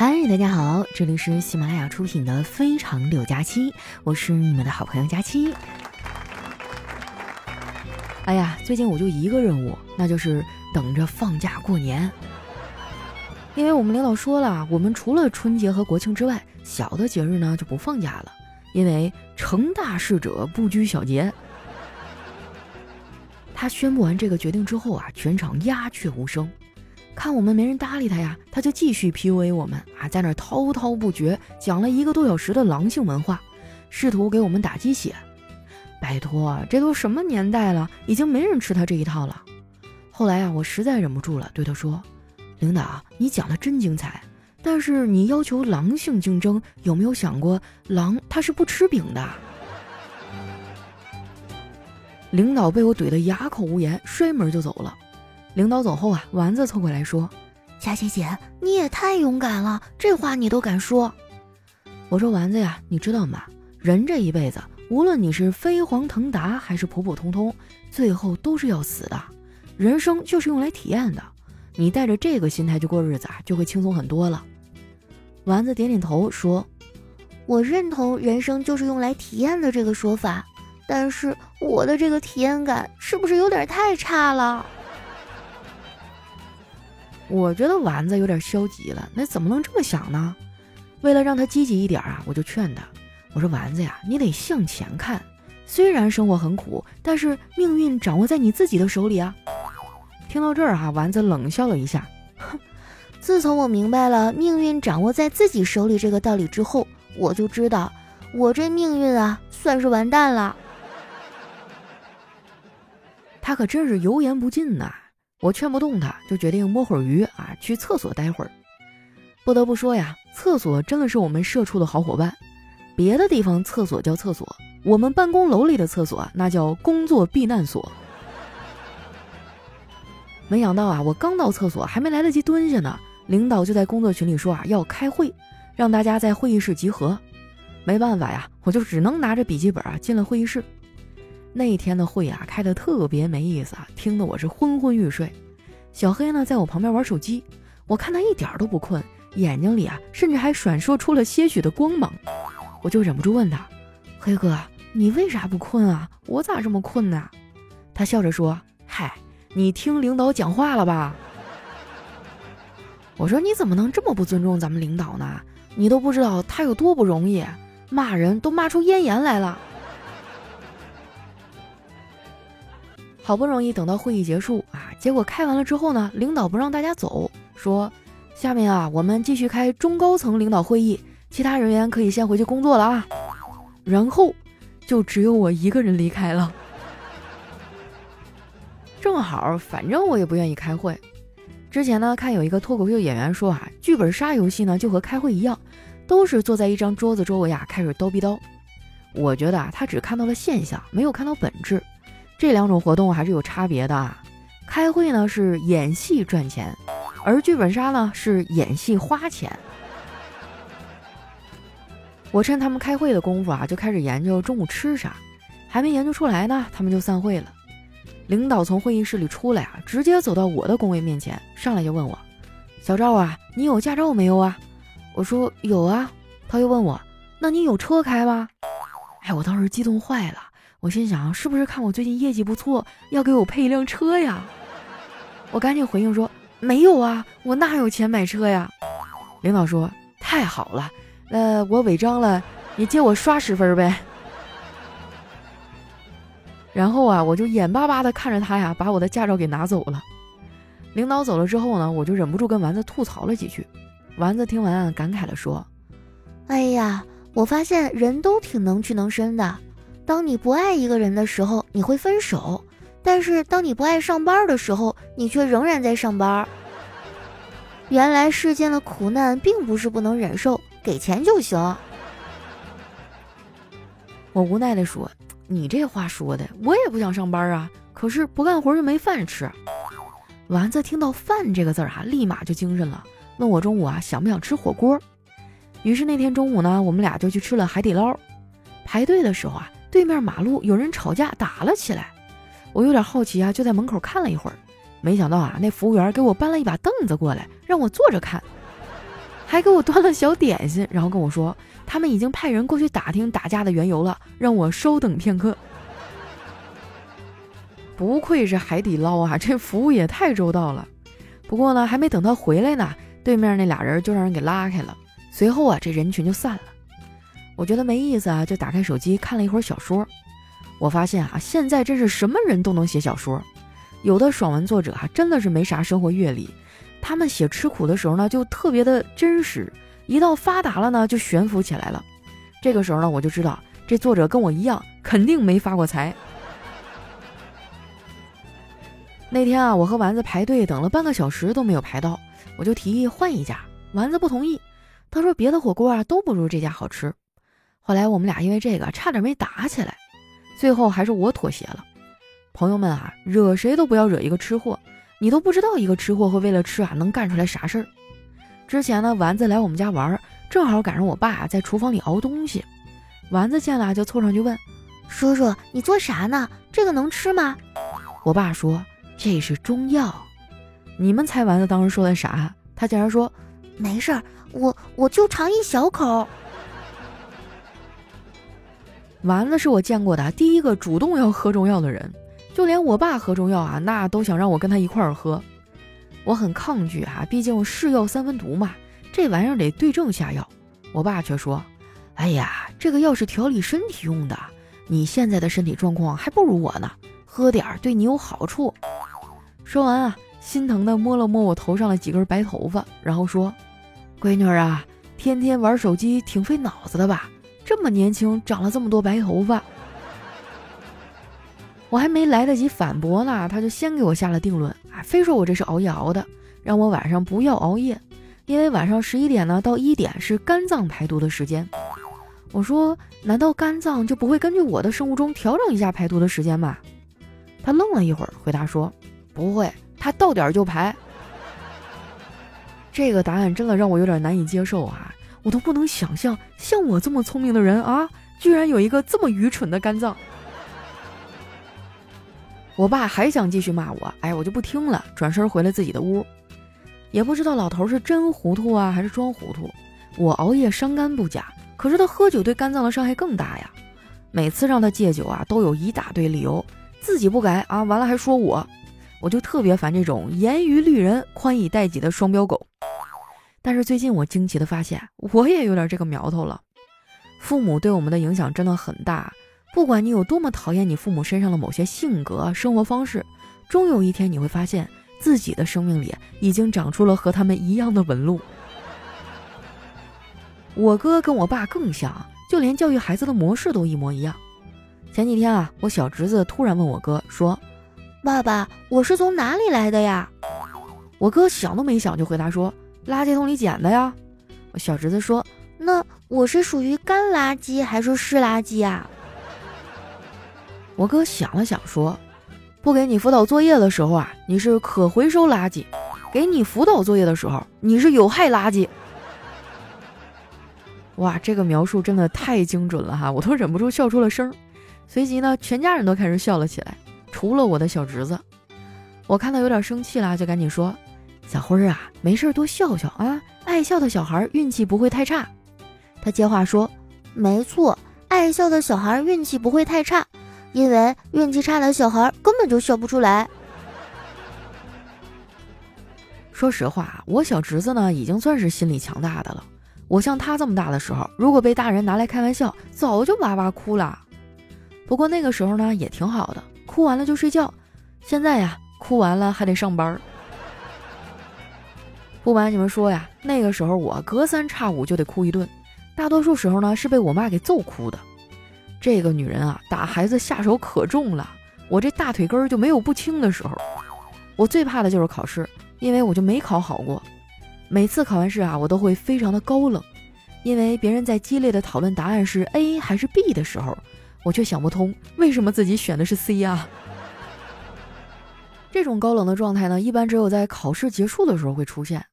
嗨，大家好，这里是喜马拉雅出品的《非常六加七》，我是你们的好朋友佳期。哎呀，最近我就一个任务，那就是等着放假过年。因为我们领导说了，我们除了春节和国庆之外，小的节日呢就不放假了，因为成大事者不拘小节。他宣布完这个决定之后啊，全场鸦雀无声。看我们没人搭理他呀，他就继续 PUA 我们啊，在那滔滔不绝讲了一个多小时的狼性文化，试图给我们打鸡血。拜托，这都什么年代了，已经没人吃他这一套了。后来啊，我实在忍不住了，对他说：“领导，你讲的真精彩，但是你要求狼性竞争，有没有想过狼它是不吃饼的？”领导被我怼得哑口无言，摔门就走了。领导走后啊，丸子凑过来说：“佳琪姐，你也太勇敢了，这话你都敢说。”我说：“丸子呀，你知道吗？人这一辈子，无论你是飞黄腾达还是普普通通，最后都是要死的。人生就是用来体验的，你带着这个心态去过日子啊，就会轻松很多了。”丸子点点头说：“我认同人生就是用来体验的这个说法，但是我的这个体验感是不是有点太差了？”我觉得丸子有点消极了，那怎么能这么想呢？为了让他积极一点啊，我就劝他，我说丸子呀，你得向前看，虽然生活很苦，但是命运掌握在你自己的手里啊。听到这儿哈，丸子冷笑了一下，哼，自从我明白了命运掌握在自己手里这个道理之后，我就知道我这命运啊，算是完蛋了。他可真是油盐不进呐。我劝不动他，就决定摸会儿鱼啊，去厕所待会儿。不得不说呀，厕所真的是我们社畜的好伙伴。别的地方厕所叫厕所，我们办公楼里的厕所那叫工作避难所。没想到啊，我刚到厕所还没来得及蹲下呢，领导就在工作群里说啊要开会，让大家在会议室集合。没办法呀，我就只能拿着笔记本啊进了会议室。那天的会啊，开得特别没意思啊，听得我是昏昏欲睡。小黑呢，在我旁边玩手机，我看他一点都不困，眼睛里啊，甚至还闪烁出了些许的光芒。我就忍不住问他：“黑哥，你为啥不困啊？我咋这么困呢？”他笑着说：“嗨，你听领导讲话了吧？”我说：“你怎么能这么不尊重咱们领导呢？你都不知道他有多不容易，骂人都骂出咽炎来了。”好不容易等到会议结束啊，结果开完了之后呢，领导不让大家走，说下面啊我们继续开中高层领导会议，其他人员可以先回去工作了啊。然后就只有我一个人离开了。正好，反正我也不愿意开会。之前呢，看有一个脱口秀演员说啊，剧本杀游戏呢就和开会一样，都是坐在一张桌子周围啊开始叨逼叨。我觉得啊，他只看到了现象，没有看到本质。这两种活动还是有差别的啊，开会呢是演戏赚钱，而剧本杀呢是演戏花钱。我趁他们开会的功夫啊，就开始研究中午吃啥，还没研究出来呢，他们就散会了。领导从会议室里出来啊，直接走到我的工位面前，上来就问我：“小赵啊，你有驾照没有啊？”我说：“有啊。”他又问我：“那你有车开吗？”哎，我当时激动坏了。我心想，是不是看我最近业绩不错，要给我配一辆车呀？我赶紧回应说：“没有啊，我哪有钱买车呀？”领导说：“太好了，呃，我违章了，你借我刷十分呗。”然后啊，我就眼巴巴的看着他呀，把我的驾照给拿走了。领导走了之后呢，我就忍不住跟丸子吐槽了几句。丸子听完感慨的说：“哎呀，我发现人都挺能屈能伸的。”当你不爱一个人的时候，你会分手；但是当你不爱上班的时候，你却仍然在上班。原来世间的苦难并不是不能忍受，给钱就行。我无奈的说：“你这话说的，我也不想上班啊，可是不干活就没饭吃。”丸子听到“饭”这个字儿哈，立马就精神了，问我中午啊想不想吃火锅。于是那天中午呢，我们俩就去吃了海底捞。排队的时候啊。对面马路有人吵架打了起来，我有点好奇啊，就在门口看了一会儿，没想到啊，那服务员给我搬了一把凳子过来，让我坐着看。还给我端了小点心，然后跟我说他们已经派人过去打听打架的缘由了，让我稍等片刻。不愧是海底捞啊，这服务也太周到了。不过呢，还没等他回来呢，对面那俩人就让人给拉开了。随后啊，这人群就散了。我觉得没意思啊，就打开手机看了一会儿小说。我发现啊，现在真是什么人都能写小说。有的爽文作者啊，真的是没啥生活阅历，他们写吃苦的时候呢，就特别的真实；一到发达了呢，就悬浮起来了。这个时候呢，我就知道这作者跟我一样，肯定没发过财。那天啊，我和丸子排队等了半个小时都没有排到，我就提议换一家，丸子不同意，他说别的火锅啊都不如这家好吃。后来我们俩因为这个差点没打起来，最后还是我妥协了。朋友们啊，惹谁都不要惹一个吃货，你都不知道一个吃货会为了吃啊能干出来啥事儿。之前呢，丸子来我们家玩，正好赶上我爸在厨房里熬东西，丸子见了就凑上去问：“叔叔，你做啥呢？这个能吃吗？”我爸说：“这是中药。”你们猜丸子当时说的啥？他竟然说：“没事儿，我我就尝一小口。”丸子是我见过的第一个主动要喝中药的人。就连我爸喝中药啊，那都想让我跟他一块儿喝，我很抗拒啊，毕竟是药三分毒嘛，这玩意儿得对症下药。我爸却说：“哎呀，这个药是调理身体用的，你现在的身体状况还不如我呢，喝点儿对你有好处。”说完啊，心疼的摸了摸我头上的几根白头发，然后说：“闺女啊，天天玩手机挺费脑子的吧？这么年轻长了这么多白头发。”我还没来得及反驳呢，他就先给我下了定论啊，非说我这是熬夜熬的，让我晚上不要熬夜，因为晚上十一点呢到一点是肝脏排毒的时间。我说，难道肝脏就不会根据我的生物钟调整一下排毒的时间吗？他愣了一会儿，回答说，不会，他到点就排。这个答案真的让我有点难以接受啊，我都不能想象，像我这么聪明的人啊，居然有一个这么愚蠢的肝脏。我爸还想继续骂我，哎，我就不听了，转身回了自己的屋。也不知道老头是真糊涂啊，还是装糊涂。我熬夜伤肝不假，可是他喝酒对肝脏的伤害更大呀。每次让他戒酒啊，都有一大堆理由，自己不改啊，完了还说我，我就特别烦这种严于律人、宽以待己的双标狗。但是最近我惊奇的发现，我也有点这个苗头了。父母对我们的影响真的很大。不管你有多么讨厌你父母身上的某些性格、生活方式，终有一天你会发现自己的生命里已经长出了和他们一样的纹路。我哥跟我爸更像，就连教育孩子的模式都一模一样。前几天啊，我小侄子突然问我哥说：“爸爸，我是从哪里来的呀？”我哥想都没想就回答说：“垃圾桶里捡的呀。”我小侄子说：“那我是属于干垃圾还是湿垃圾呀？”我哥想了想说：“不给你辅导作业的时候啊，你是可回收垃圾；给你辅导作业的时候，你是有害垃圾。”哇，这个描述真的太精准了哈，我都忍不住笑出了声。随即呢，全家人都开始笑了起来，除了我的小侄子。我看他有点生气了，就赶紧说：“小辉儿啊，没事多笑笑啊，爱笑的小孩运气不会太差。”他接话说：“没错，爱笑的小孩运气不会太差。”因为运气差的小孩根本就笑不出来。说实话，我小侄子呢已经算是心理强大的了。我像他这么大的时候，如果被大人拿来开玩笑，早就哇哇哭了。不过那个时候呢也挺好的，哭完了就睡觉。现在呀，哭完了还得上班。不瞒你们说呀，那个时候我隔三差五就得哭一顿，大多数时候呢是被我妈给揍哭的。这个女人啊，打孩子下手可重了，我这大腿根儿就没有不轻的时候。我最怕的就是考试，因为我就没考好过。每次考完试啊，我都会非常的高冷，因为别人在激烈的讨论答案是 A 还是 B 的时候，我却想不通为什么自己选的是 C 啊。这种高冷的状态呢，一般只有在考试结束的时候会出现。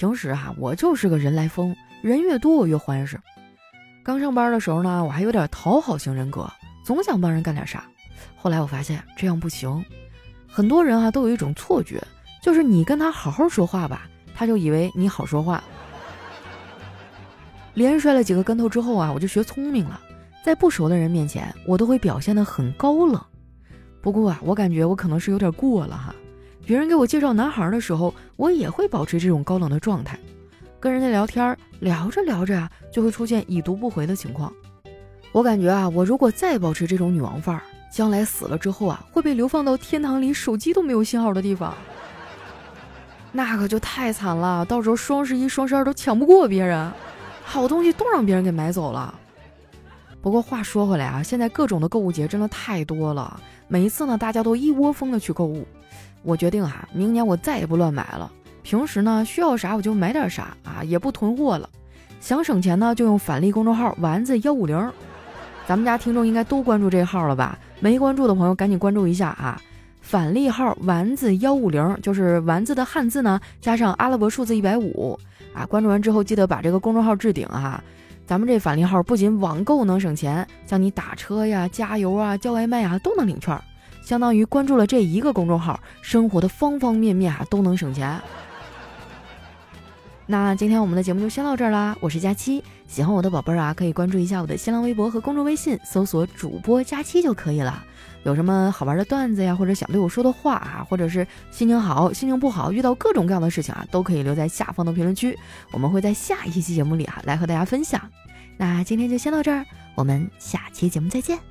平时啊，我就是个人来疯，人越多我越欢实。刚上班的时候呢，我还有点讨好型人格，总想帮人干点啥。后来我发现这样不行，很多人啊都有一种错觉，就是你跟他好好说话吧，他就以为你好说话。连摔了几个跟头之后啊，我就学聪明了，在不熟的人面前，我都会表现得很高冷。不过啊，我感觉我可能是有点过了哈。别人给我介绍男孩的时候，我也会保持这种高冷的状态。跟人家聊天，聊着聊着啊，就会出现已读不回的情况。我感觉啊，我如果再保持这种女王范儿，将来死了之后啊，会被流放到天堂里手机都没有信号的地方。那可就太惨了，到时候双十一、双十二都抢不过别人，好东西都让别人给买走了。不过话说回来啊，现在各种的购物节真的太多了，每一次呢，大家都一窝蜂的去购物。我决定啊，明年我再也不乱买了。平时呢，需要啥我就买点啥啊，也不囤货了。想省钱呢，就用返利公众号丸子幺五零。咱们家听众应该都关注这号了吧？没关注的朋友赶紧关注一下啊！返利号丸子幺五零，就是丸子的汉字呢，加上阿拉伯数字一百五啊。关注完之后记得把这个公众号置顶啊。咱们这返利号不仅网购能省钱，像你打车呀、加油啊、叫外卖啊都能领券。相当于关注了这一个公众号，生活的方方面面啊都能省钱。那今天我们的节目就先到这儿啦，我是佳期，喜欢我的宝贝儿啊，可以关注一下我的新浪微博和公众微信，搜索主播佳期就可以了。有什么好玩的段子呀，或者想对我说的话啊，或者是心情好、心情不好，遇到各种各样的事情啊，都可以留在下方的评论区，我们会在下一期节目里啊来和大家分享。那今天就先到这儿，我们下期节目再见。